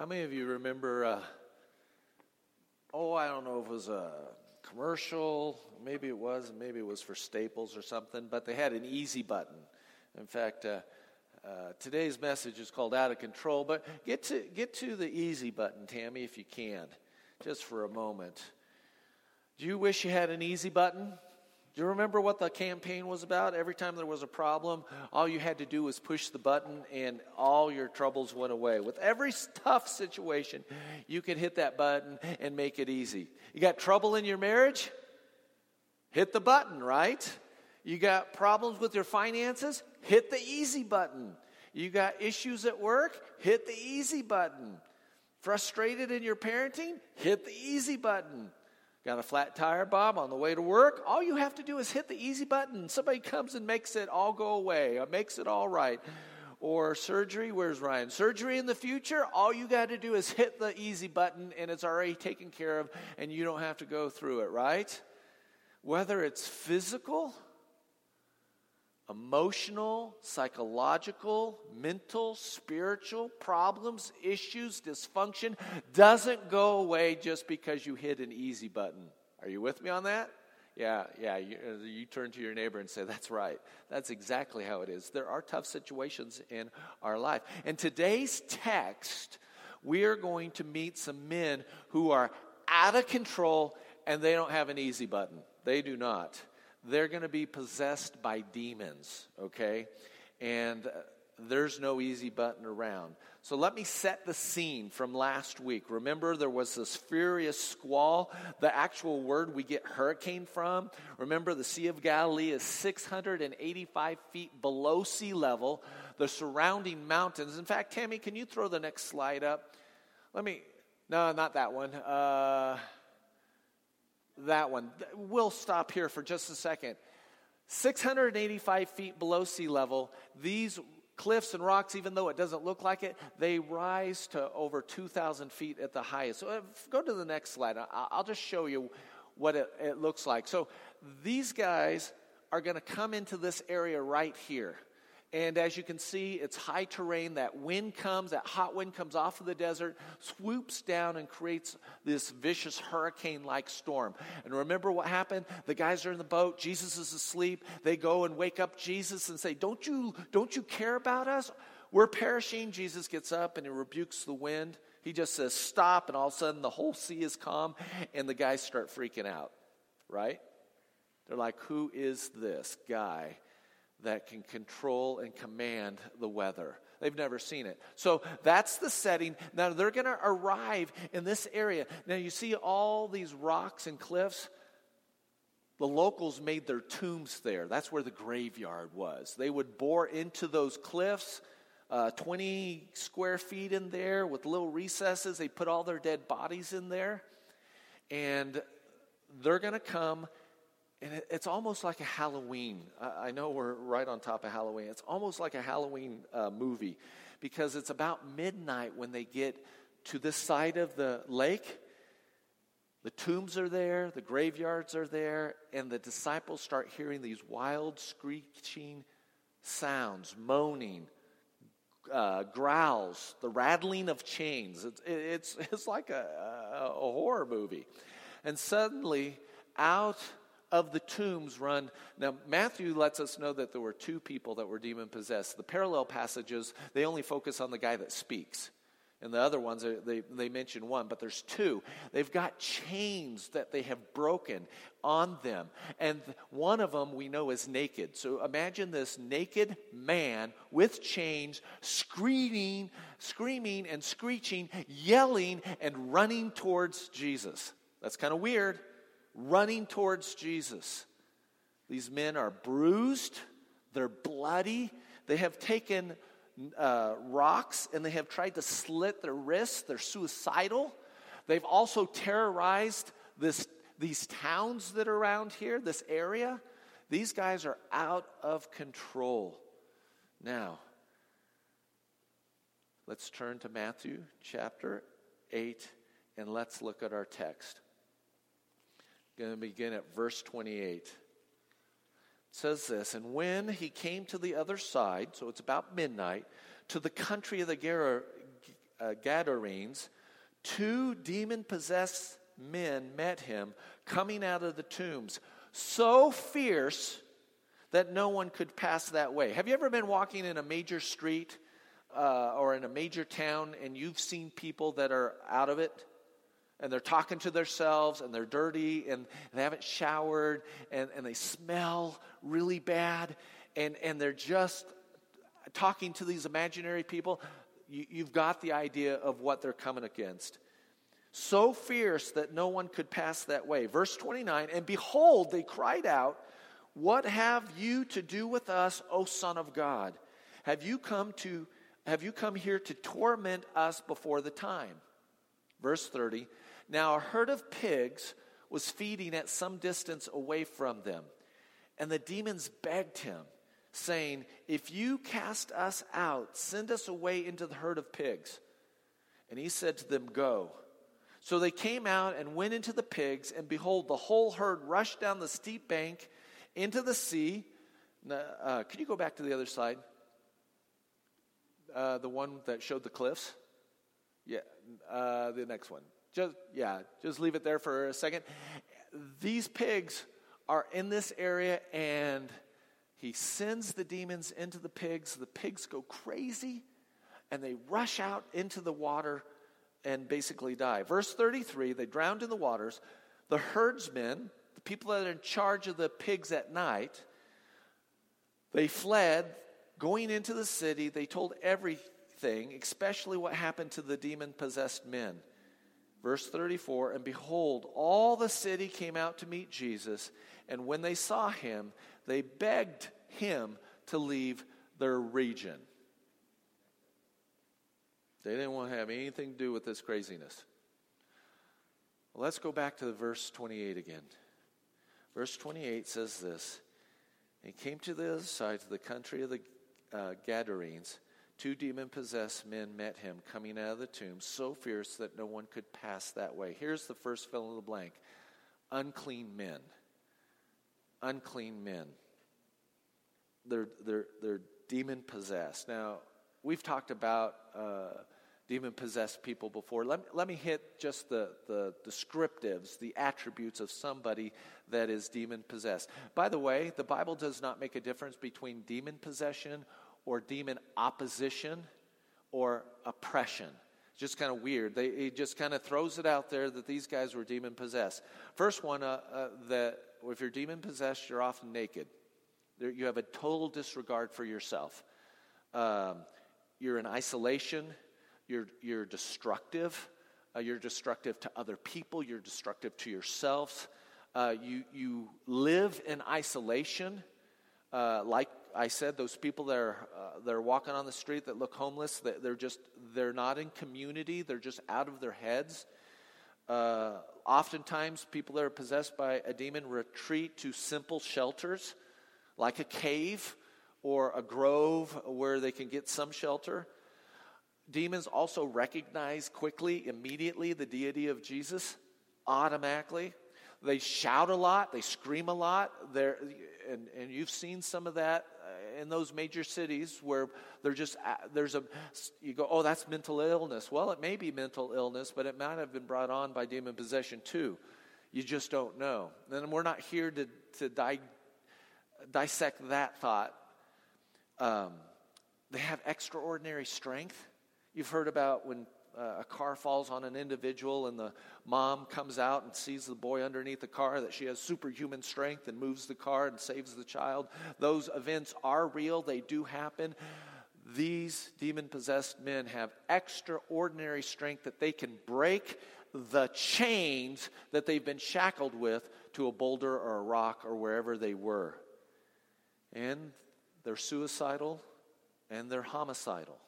How many of you remember? Uh, oh, I don't know if it was a commercial, maybe it was, maybe it was for Staples or something, but they had an easy button. In fact, uh, uh, today's message is called Out of Control, but get to, get to the easy button, Tammy, if you can, just for a moment. Do you wish you had an easy button? Do you remember what the campaign was about? Every time there was a problem, all you had to do was push the button and all your troubles went away. With every tough situation, you could hit that button and make it easy. You got trouble in your marriage? Hit the button, right? You got problems with your finances? Hit the easy button. You got issues at work? Hit the easy button. Frustrated in your parenting? Hit the easy button. Got a flat tire, Bob, on the way to work? All you have to do is hit the easy button. Somebody comes and makes it all go away, or makes it all right. Or surgery, where's Ryan? Surgery in the future, all you got to do is hit the easy button and it's already taken care of and you don't have to go through it, right? Whether it's physical, emotional, psychological, mental, spiritual problems, issues, dysfunction doesn't go away just because you hit an easy button. Are you with me on that? Yeah, yeah. You, uh, you, turn to your neighbor and say, That's right. That's exactly how it is. There are tough situations in our life. In today's text, we are going to meet some men who are out of control and they don't have an easy button. They do not they're going to be possessed by demons, okay? And uh, there's no easy button around. So let me set the scene from last week. Remember, there was this furious squall, the actual word we get hurricane from. Remember, the Sea of Galilee is 685 feet below sea level, the surrounding mountains. In fact, Tammy, can you throw the next slide up? Let me, no, not that one. Uh, that one. We'll stop here for just a second. 685 feet below sea level, these cliffs and rocks, even though it doesn't look like it, they rise to over 2,000 feet at the highest. So uh, go to the next slide. I'll just show you what it, it looks like. So these guys are going to come into this area right here. And as you can see, it's high terrain. That wind comes, that hot wind comes off of the desert, swoops down, and creates this vicious hurricane like storm. And remember what happened? The guys are in the boat, Jesus is asleep. They go and wake up Jesus and say, Don't you, don't you care about us? We're perishing. Jesus gets up and he rebukes the wind. He just says, Stop. And all of a sudden, the whole sea is calm, and the guys start freaking out, right? They're like, Who is this guy? That can control and command the weather. They've never seen it. So that's the setting. Now they're going to arrive in this area. Now you see all these rocks and cliffs. The locals made their tombs there. That's where the graveyard was. They would bore into those cliffs, uh, 20 square feet in there with little recesses. They put all their dead bodies in there. And they're going to come and it, it's almost like a Halloween. I, I, know we're right on top of Halloween. It's almost like a Halloween uh, movie because it's about midnight when they get to this side of the lake. The tombs are there, the graveyards are there, and the disciples start hearing these wild, screeching sounds, moaning, uh, growls, the rattling of chains. It's, it's, it's like a, a, a horror movie. And suddenly, out of the tombs run. Now, Matthew lets us know that there were two people that were demon possessed. The parallel passages, they only focus on the guy that speaks. And the other ones, they, they mention one, but there's two. They've got chains that they have broken on them. And one of them we know is naked. So imagine this naked man with chains, screaming, screaming and screeching, yelling, and running towards Jesus. That's kind of weird running towards Jesus. These men are bruised, they're bloody, they have taken uh, rocks and they have tried to slit their wrists, they're suicidal. They've also terrorized this, these towns that are around here, this area. These guys are out of control. Now, let's turn to Matthew chapter 8 and let's look at our text going to begin at verse 28. It says this And when he came to the other side, so it's about midnight, to the country of the uh, Gadarenes, two demon possessed men met him coming out of the tombs, so fierce that no one could pass that way. Have you ever been walking in a major street uh, or in a major town and you've seen people that are out of it? And they're talking to themselves and they're dirty and they haven't showered and, and they smell really bad and, and they're just talking to these imaginary people. You, you've got the idea of what they're coming against so fierce that no one could pass that way. Verse 29 And behold, they cried out, What have you to do with us, O Son of God? Have you come to have you come here to torment us before the time? Verse 30 Now a herd of pigs was feeding at some distance away from them, and the demons begged him, saying, If you cast us out, send us away into the herd of pigs. And he said to them, Go. So they came out and went into the pigs, and behold, the whole herd rushed down the steep bank into the sea. Uh, can you go back to the other side? Uh, the one that showed the cliffs? Yeah, uh, the next one. Just yeah, just leave it there for a second. These pigs are in this area, and he sends the demons into the pigs. The pigs go crazy, and they rush out into the water and basically die. Verse 33 they drowned in the waters. The herdsmen, the people that are in charge of the pigs at night, they fled, going into the city. They told everything, especially what happened to the demon possessed men. Verse 34 And behold, all the city came out to meet Jesus, and when they saw him, they begged him to leave their region. They didn't want to have anything to do with this craziness. Let's go back to verse 28 again. Verse 28 says this He came to the other side, to the country of the uh, Gadarenes. Two demon possessed men met him coming out of the tomb, so fierce that no one could pass that way. Here's the first fill in the blank unclean men. Unclean men. They're, they're, they're demon possessed. Now, we've talked about uh, demon possessed people before. Let, let me hit just the, the descriptives, the attributes of somebody that is demon possessed. By the way, the Bible does not make a difference between demon possession or demon opposition or oppression. Just kind of weird. They, he just kind of throws it out there that these guys were demon possessed. First one, uh, uh, that if you're demon possessed, you're often naked. There, you have a total disregard for yourself. Um, you're in isolation, you're, you're destructive, uh, you're destructive to other people, you're destructive to yourself. Uh, you, you live in isolation. Uh, like I said, those people that are, uh, that are walking on the street that look homeless, they're just, they're not in community, they're just out of their heads. Uh, oftentimes, people that are possessed by a demon retreat to simple shelters, like a cave or a grove where they can get some shelter. Demons also recognize quickly, immediately, the deity of Jesus, automatically. They shout a lot, they scream a lot. They're, and, and you've seen some of that uh, in those major cities where they're just, uh, there's a, you go, oh, that's mental illness. Well, it may be mental illness, but it might have been brought on by demon possession too. You just don't know. And we're not here to, to di- dissect that thought um, they have extraordinary strength. You've heard about when uh, a car falls on an individual and the mom comes out and sees the boy underneath the car, that she has superhuman strength and moves the car and saves the child. Those events are real, they do happen. These demon possessed men have extraordinary strength that they can break the chains that they've been shackled with to a boulder or a rock or wherever they were. And they're suicidal, and they're homicidal.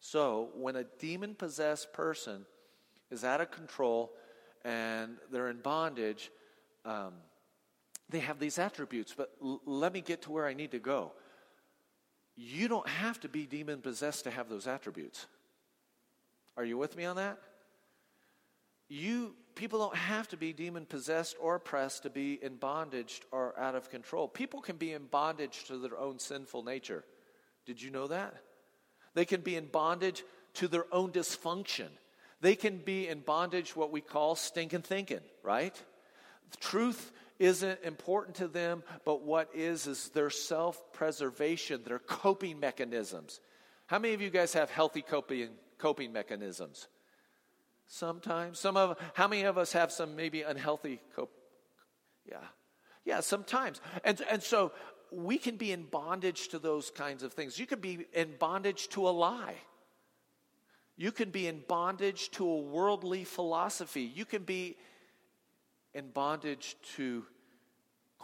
So, when a demon possessed person is out of control and they're in bondage, um, they have these attributes. But l- let me get to where I need to go. You don't have to be demon possessed to have those attributes. Are you with me on that? You people don't have to be demon possessed or oppressed to be in bondage or out of control. People can be in bondage to their own sinful nature. Did you know that? They can be in bondage to their own dysfunction. They can be in bondage, what we call stinking thinking, right? Truth isn't important to them, but what is, is their self preservation, their coping mechanisms. How many of you guys have healthy coping, coping mechanisms? Sometimes. Some of, how many of us have some maybe unhealthy cop? Yeah. Yeah, sometimes. And, and so we can be in bondage to those kinds of things. You could be in bondage to a lie. You can be in bondage to a worldly philosophy. You can be in bondage to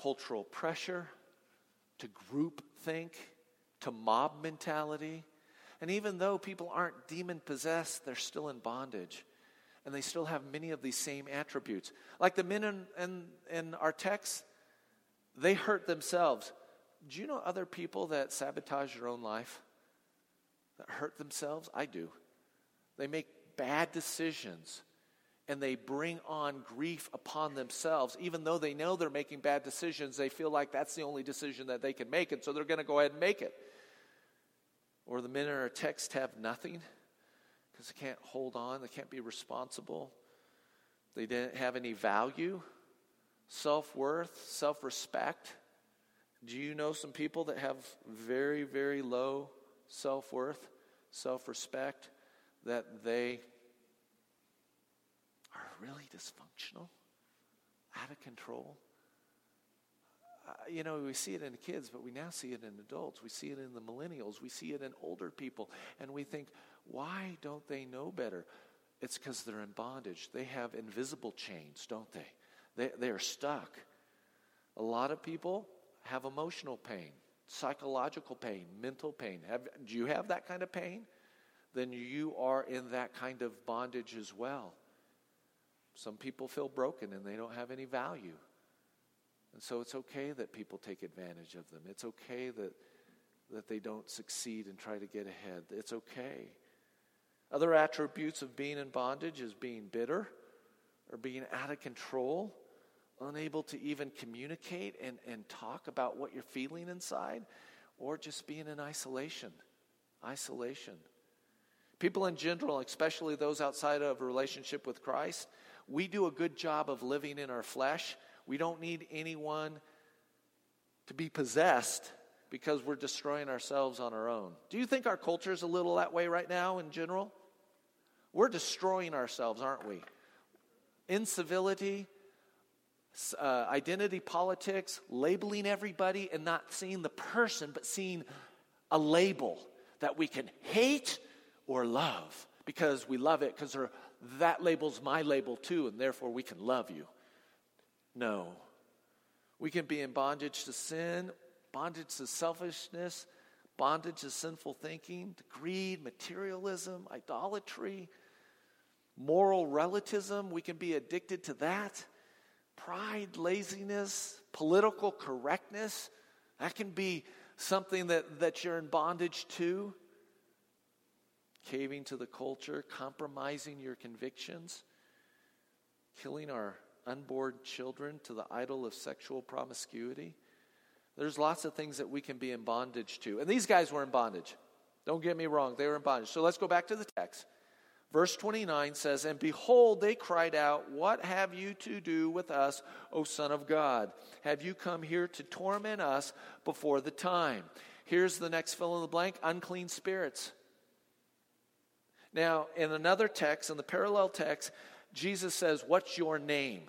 cultural pressure, to group think, to mob mentality. And even though people aren't demon possessed, they're still in bondage. And they still have many of these same attributes. Like the men in, in, in our text, they hurt themselves. Do you know other people that sabotage their own life? That hurt themselves? I do. They make bad decisions and they bring on grief upon themselves. Even though they know they're making bad decisions, they feel like that's the only decision that they can make, and so they're going to go ahead and make it. Or the men in our text have nothing because they can't hold on, they can't be responsible, they didn't have any value, self worth, self respect. Do you know some people that have very, very low self worth, self respect, that they are really dysfunctional, out of control. Uh, you know, we see it in kids, but we now see it in adults. We see it in the millennials. We see it in older people. And we think, why don't they know better? It's because they're in bondage. They have invisible chains, don't they? they? They are stuck. A lot of people have emotional pain, psychological pain, mental pain. Have, do you have that kind of pain? Then you are in that kind of bondage as well. Some people feel broken and they don't have any value. And so it's okay that people take advantage of them. It's okay that, that they don't succeed and try to get ahead. It's okay. Other attributes of being in bondage is being bitter or being out of control, unable to even communicate and, and talk about what you're feeling inside, or just being in isolation. Isolation. People in general, especially those outside of a relationship with Christ, we do a good job of living in our flesh. We don't need anyone to be possessed because we're destroying ourselves on our own. Do you think our culture is a little that way right now in general? We're destroying ourselves, aren't we? Incivility, uh, identity politics, labeling everybody and not seeing the person, but seeing a label that we can hate or love because we love it because that label's my label too, and therefore we can love you. No. We can be in bondage to sin, bondage to selfishness, bondage to sinful thinking, to greed, materialism, idolatry, moral relativism. We can be addicted to that. Pride, laziness, political correctness. That can be something that, that you're in bondage to caving to the culture, compromising your convictions, killing our unborn children to the idol of sexual promiscuity. There's lots of things that we can be in bondage to. And these guys were in bondage. Don't get me wrong, they were in bondage. So let's go back to the text. Verse 29 says, And behold, they cried out, What have you to do with us, O Son of God? Have you come here to torment us before the time? Here's the next fill in the blank unclean spirits. Now, in another text, in the parallel text, Jesus says, What's your name?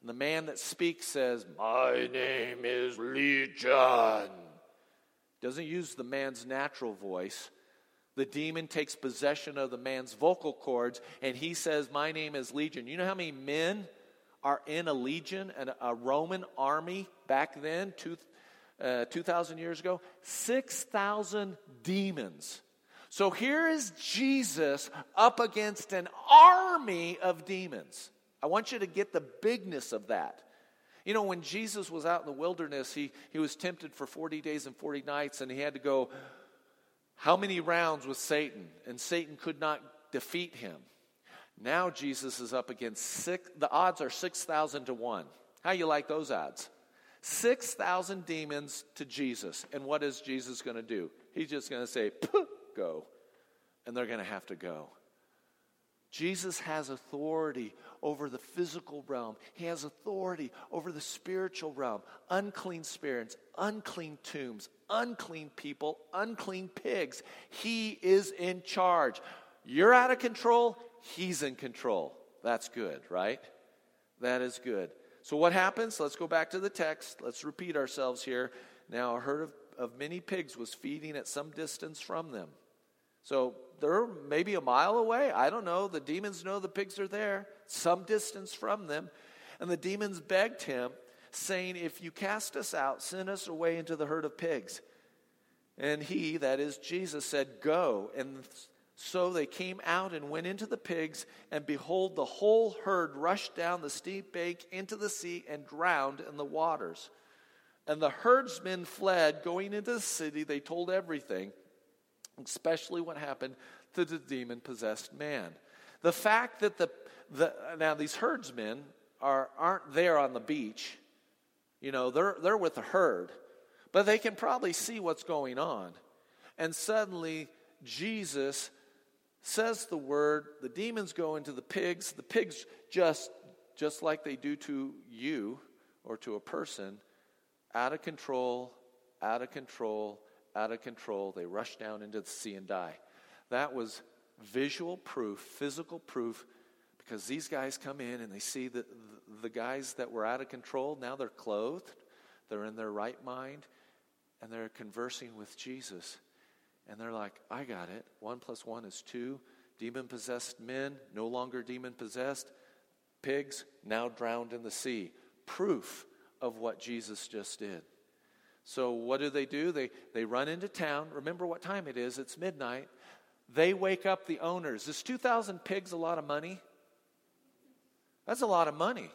And the man that speaks says, My name is Legion. Doesn't use the man's natural voice. The demon takes possession of the man's vocal cords and he says, My name is Legion. You know how many men are in a legion, and a Roman army back then, two, uh, 2,000 years ago? 6,000 demons so here is Jesus up against an army of demons. I want you to get the bigness of that. You know, when Jesus was out in the wilderness, he, he was tempted for 40 days and 40 nights, and he had to go how many rounds with Satan? And Satan could not defeat him. Now Jesus is up against six, the odds are 6,000 to 1. How you like those odds? 6,000 demons to Jesus. And what is Jesus going to do? He's just going to say, go. and they're going to have to go. Jesus has authority over the physical realm. He has authority over the spiritual realm. Unclean spirits, unclean tombs, unclean people, unclean pigs. He is in charge. You're out of control, He's in control. That's good, right? That is good. So, what happens? Let's go back to the text. Let's repeat ourselves here. Now, a herd of, of many pigs was feeding at some distance from them. So, they're maybe a mile away. I don't know. The demons know the pigs are there, some distance from them. And the demons begged him, saying, If you cast us out, send us away into the herd of pigs. And he, that is Jesus, said, Go. And so they came out and went into the pigs, and behold, the whole herd rushed down the steep bank into the sea and drowned in the waters. And the herdsmen fled, going into the city. They told everything, especially what happened to the demon possessed man. The fact that the, the now these herdsmen are, aren't there on the beach, you know, they're, they're with the herd, but they can probably see what's going on. And suddenly, Jesus says the word, the demons go into the pigs, the pigs just just like they do to you or to a person, out of control, out of control, out of control, they rush down into the sea and die. That was visual proof, physical proof, because these guys come in and they see that the guys that were out of control, now they're clothed, they're in their right mind, and they're conversing with Jesus. And they're like, I got it. One plus one is two. Demon possessed men, no longer demon possessed. Pigs, now drowned in the sea. Proof of what Jesus just did. So, what do they do? They, they run into town. Remember what time it is, it's midnight. They wake up the owners. Is 2,000 pigs a lot of money? That's a lot of money.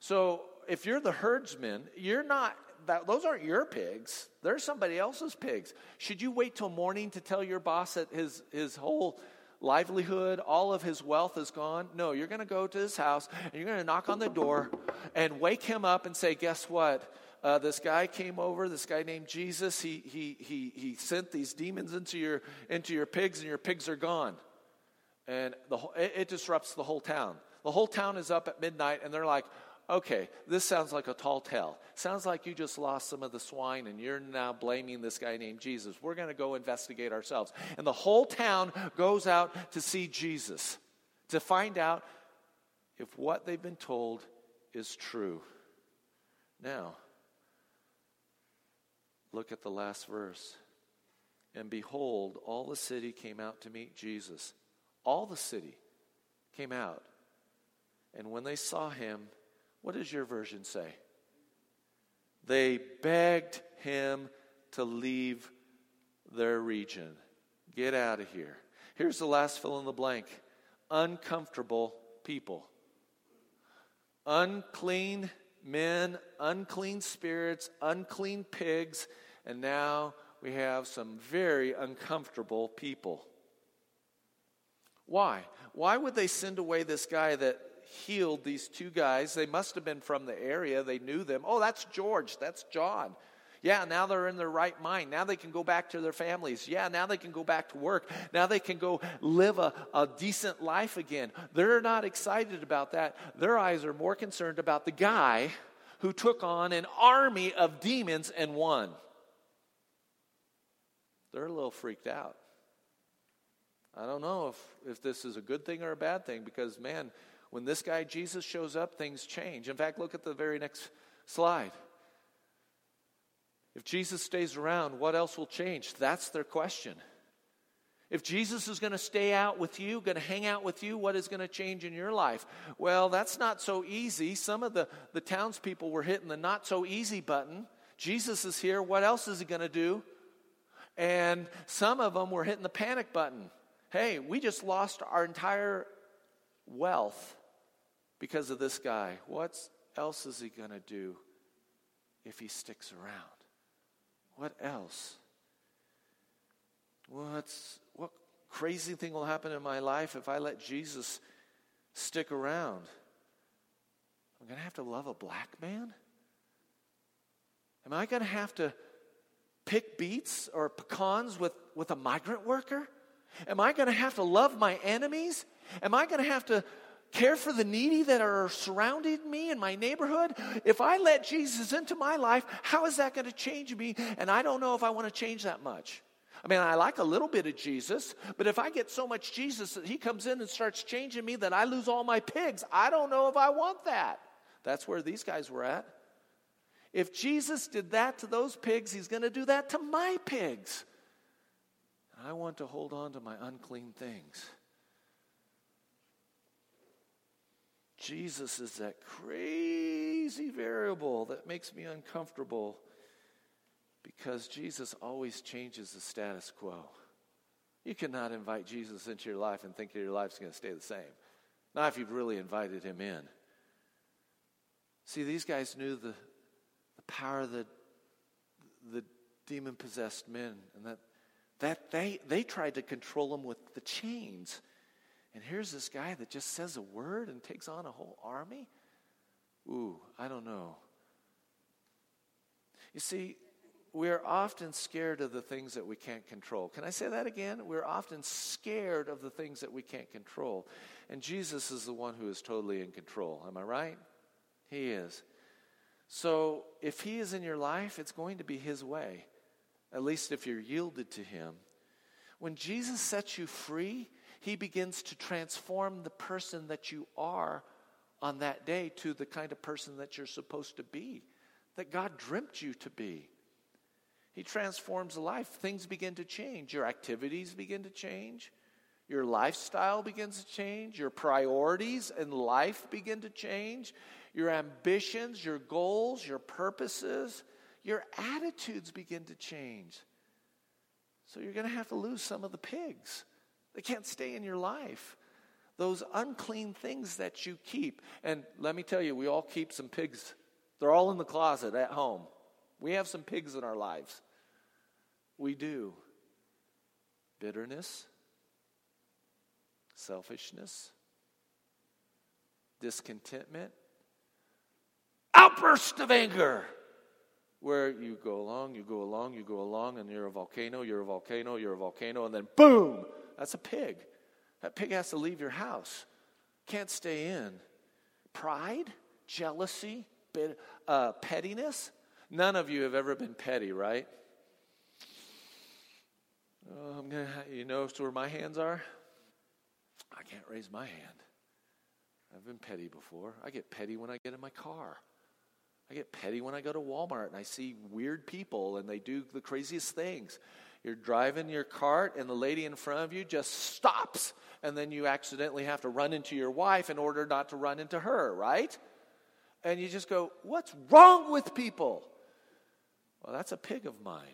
So, if you're the herdsman, you're not that, those aren't your pigs. They're somebody else's pigs. Should you wait till morning to tell your boss that his, his whole livelihood, all of his wealth is gone? No, you're going to go to his house and you're going to knock on the door and wake him up and say, Guess what? Uh, this guy came over, this guy named Jesus. He, he, he, he sent these demons into your, into your pigs, and your pigs are gone. And the, it, it disrupts the whole town. The whole town is up at midnight, and they're like, okay, this sounds like a tall tale. Sounds like you just lost some of the swine and you're now blaming this guy named Jesus. We're going to go investigate ourselves. And the whole town goes out to see Jesus to find out if what they've been told is true. Now, look at the last verse. And behold, all the city came out to meet Jesus. All the city came out. And when they saw him, what does your version say? They begged him to leave their region. Get out of here. Here's the last fill in the blank uncomfortable people. Unclean men, unclean spirits, unclean pigs, and now we have some very uncomfortable people. Why? Why would they send away this guy that healed these two guys. They must have been from the area. They knew them. Oh, that's George. That's John. Yeah, now they're in their right mind. Now they can go back to their families. Yeah, now they can go back to work. Now they can go live a, a decent life again. They're not excited about that. Their eyes are more concerned about the guy who took on an army of demons and won. They're a little freaked out. I don't know if, if this is a good thing or a bad thing because, man, when this guy Jesus shows up, things change. In fact, look at the very next slide. If Jesus stays around, what else will change? That's their question. If Jesus is going to stay out with you, going to hang out with you, what is going to change in your life? Well, that's not so easy. Some of the, the townspeople were hitting the not so easy button. Jesus is here. What else is he going to do? And some of them were hitting the panic button. Hey, we just lost our entire wealth because of this guy. What else is he going to do if he sticks around? What else? What's, what crazy thing will happen in my life if I let Jesus stick around? I'm going to have to love a black man? Am I going to have to pick beets or pecans with, with a migrant worker? Am I going to have to love my enemies? Am I going to have to care for the needy that are surrounding me in my neighborhood? If I let Jesus into my life, how is that going to change me? And I don't know if I want to change that much. I mean, I like a little bit of Jesus, but if I get so much Jesus that he comes in and starts changing me that I lose all my pigs, I don't know if I want that. That's where these guys were at. If Jesus did that to those pigs, he's going to do that to my pigs. I want to hold on to my unclean things. Jesus is that crazy variable that makes me uncomfortable because Jesus always changes the status quo. You cannot invite Jesus into your life and think that your life's going to stay the same. Not if you've really invited him in. See, these guys knew the, the power of the, the demon possessed men and that, that they, they tried to control them with the chains. And here's this guy that just says a word and takes on a whole army. Ooh, I don't know. You see, we're often scared of the things that we can't control. Can I say that again? We're often scared of the things that we can't control. And Jesus is the one who is totally in control. Am I right? He is. So if He is in your life, it's going to be His way, at least if you're yielded to Him. When Jesus sets you free, He begins to transform the person that you are on that day to the kind of person that you're supposed to be, that God dreamt you to be. He transforms life. Things begin to change. Your activities begin to change. Your lifestyle begins to change. Your priorities in life begin to change your ambitions, your goals, your purposes, your attitudes begin to change. So you're going to have to lose some of the pigs. They can't stay in your life. Those unclean things that you keep. And let me tell you, we all keep some pigs. They're all in the closet at home. We have some pigs in our lives. We do. Bitterness, selfishness, discontentment, outburst of anger where you go along, you go along, you go along, and you're a volcano, you're a volcano, you're a volcano, and then boom, that's a pig. That pig has to leave your house. Can't stay in. Pride, jealousy, bit, uh, pettiness. None of you have ever been petty, right? Oh, I'm gonna, you know where my hands are? I can't raise my hand. I've been petty before. I get petty when I get in my car. I get petty when I go to Walmart and I see weird people and they do the craziest things. You're driving your cart and the lady in front of you just stops and then you accidentally have to run into your wife in order not to run into her, right? And you just go, What's wrong with people? Well, that's a pig of mine.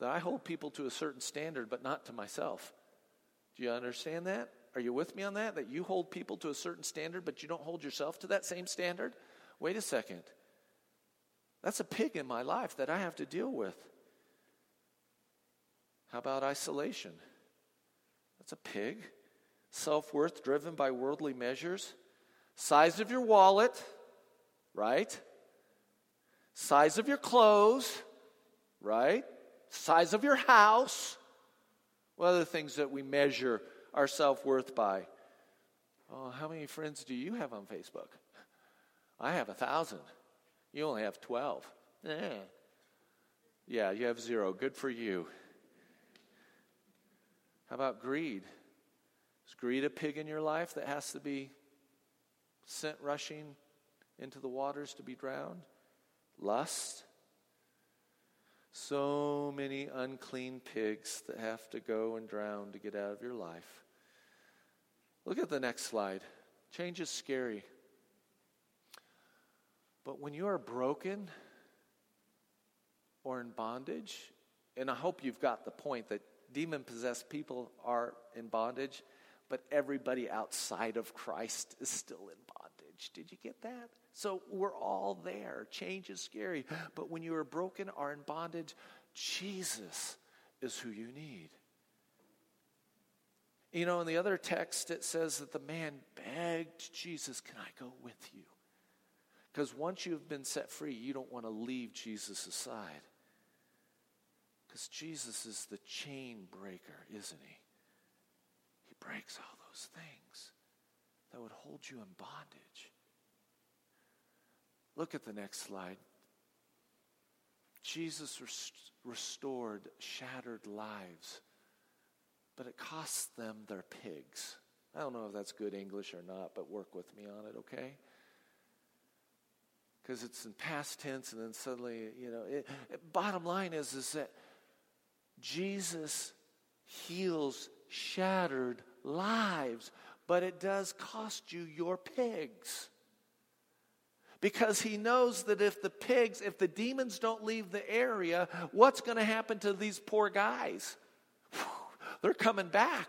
That I hold people to a certain standard, but not to myself. Do you understand that? Are you with me on that? That you hold people to a certain standard, but you don't hold yourself to that same standard? wait a second. That's a pig in my life that I have to deal with. How about isolation? That's a pig. Self worth driven by worldly measures. Size of your wallet, right? Size of your clothes, right? Size of your house. What are the things that we measure our self worth by? Oh, how many friends do you have on Facebook? I have a thousand. You only have 12. Yeah. Yeah, you have zero. Good for you. How about greed? Is greed a pig in your life that has to be sent rushing into the waters to be drowned? Lust? So many unclean pigs that have to go and drown to get out of your life. Look at the next slide. Change is scary. But when you are broken or in bondage, and I hope you've got the point that demon possessed people are in bondage, but everybody outside of Christ is still in bondage. Did you get that? So we're all there. Change is scary. But when you are broken or in bondage, Jesus is who you need. You know, in the other text, it says that the man begged Jesus, Can I go with you? Because once you've been set free, you don't want to leave Jesus aside. Because Jesus is the chain breaker, isn't he? He breaks all those things that would hold you in bondage. Look at the next slide. Jesus rest- restored shattered lives, but it cost them their pigs. I don't know if that's good English or not, but work with me on it, okay? Because it's in past tense, and then suddenly, you know, it, it, bottom line is, is that Jesus heals shattered lives, but it does cost you your pigs. Because he knows that if the pigs, if the demons don't leave the area, what's going to happen to these poor guys? They're coming back.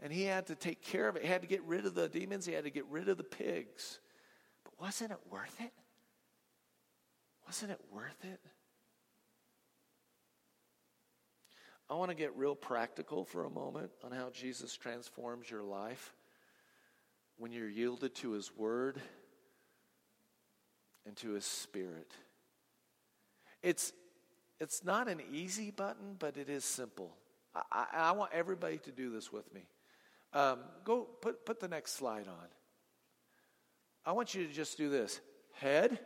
And he had to take care of it. He had to get rid of the demons, he had to get rid of the pigs. But wasn't it worth it? Wasn't it worth it? I want to get real practical for a moment on how Jesus transforms your life when you're yielded to his word and to his spirit. It's, it's not an easy button, but it is simple. I, I, I want everybody to do this with me. Um, go put, put the next slide on. I want you to just do this head,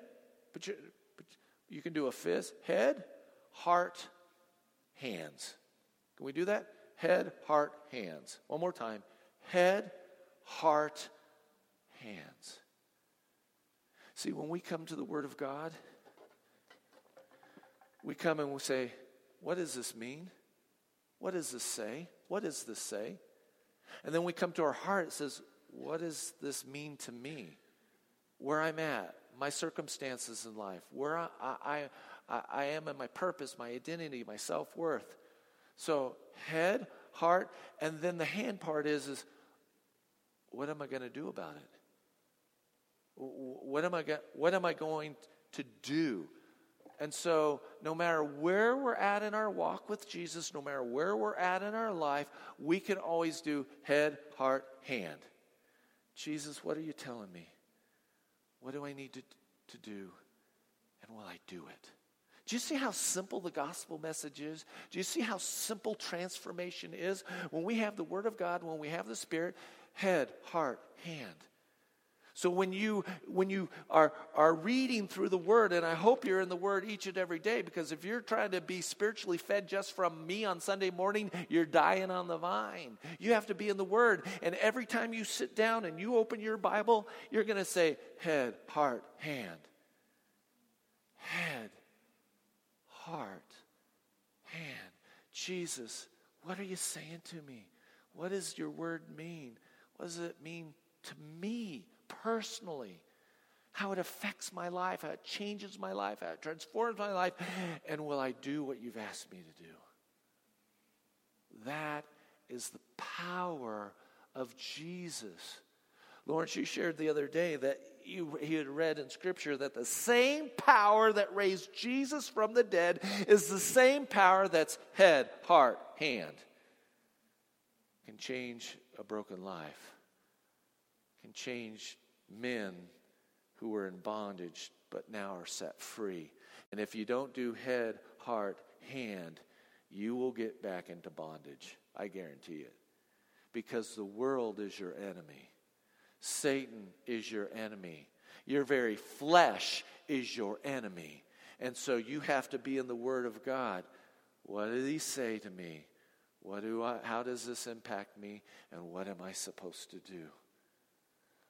but you, but you can do a fist, head, heart, hands. Can we do that? Head, heart, hands. One more time. Head, heart, hands. See, when we come to the Word of God, we come and we say, What does this mean? What does this say? What does this say? And then we come to our heart, it says, What does this mean to me? Where I'm at, my circumstances in life, where I, I, I, I am and my purpose, my identity, my self worth. So, head, heart, and then the hand part is, is what am I going to do about it? What am I, go- what am I going to do? And so, no matter where we're at in our walk with Jesus, no matter where we're at in our life, we can always do head, heart, hand. Jesus, what are you telling me? What do I need to, to do? And will I do it? Do you see how simple the gospel message is? Do you see how simple transformation is? When we have the Word of God, when we have the Spirit, head, heart, hand. So when you when you are are reading through the word and I hope you're in the word each and every day because if you're trying to be spiritually fed just from me on Sunday morning, you're dying on the vine. You have to be in the word and every time you sit down and you open your Bible, you're going to say head, heart, hand. Head, heart, hand. Jesus, what are you saying to me? What does your word mean? What does it mean to me? personally, how it affects my life, how it changes my life, how it transforms my life, and will I do what you've asked me to do? That is the power of Jesus. Lawrence, you shared the other day that you, he had read in Scripture that the same power that raised Jesus from the dead is the same power that's head, heart, hand. Can change a broken life can change men who were in bondage but now are set free. And if you don't do head, heart, hand, you will get back into bondage. I guarantee it. Because the world is your enemy, Satan is your enemy, your very flesh is your enemy. And so you have to be in the Word of God. What did He say to me? What do I, how does this impact me? And what am I supposed to do?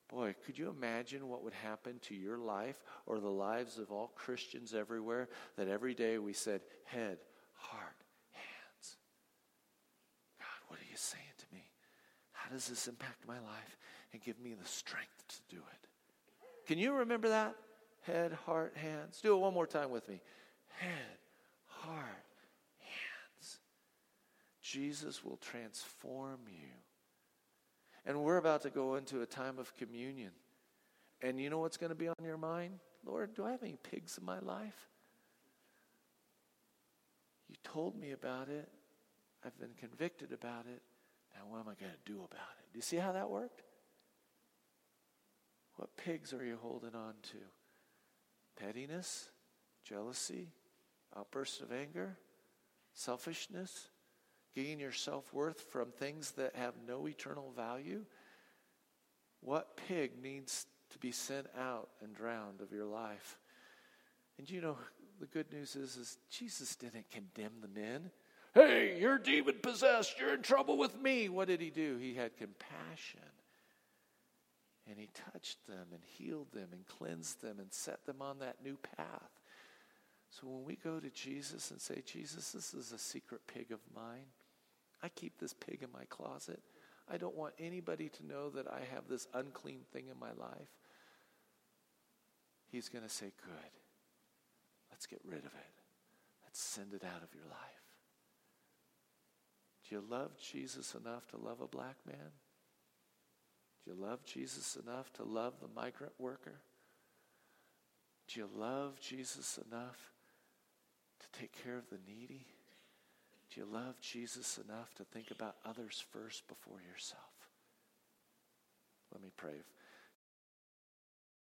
Boy, could you imagine what would happen to your life or the lives of all Christians everywhere that every day we said, head, heart, hands. God, what are you saying to me? How does this impact my life? And give me the strength to do it. Can you remember that? Head, heart, hands. Do it one more time with me. Head, heart, hands. Jesus will transform you and we're about to go into a time of communion. And you know what's going to be on your mind? Lord, do I have any pigs in my life? You told me about it. I've been convicted about it. Now, what am I going to do about it? Do you see how that worked? What pigs are you holding on to? Pettiness, jealousy, outbursts of anger, selfishness, gain your self worth from things that have no eternal value? What pig needs to be sent out and drowned of your life? And you know, the good news is, is Jesus didn't condemn the men. Hey, you're demon possessed. You're in trouble with me. What did he do? He had compassion. And he touched them and healed them and cleansed them and set them on that new path. So when we go to Jesus and say, Jesus, this is a secret pig of mine, I keep this pig in my closet. I don't want anybody to know that I have this unclean thing in my life. He's going to say, Good. Let's get rid of it. Let's send it out of your life. Do you love Jesus enough to love a black man? Do you love Jesus enough to love the migrant worker? Do you love Jesus enough to take care of the needy? Do you love Jesus enough to think about others first before yourself? Let me pray.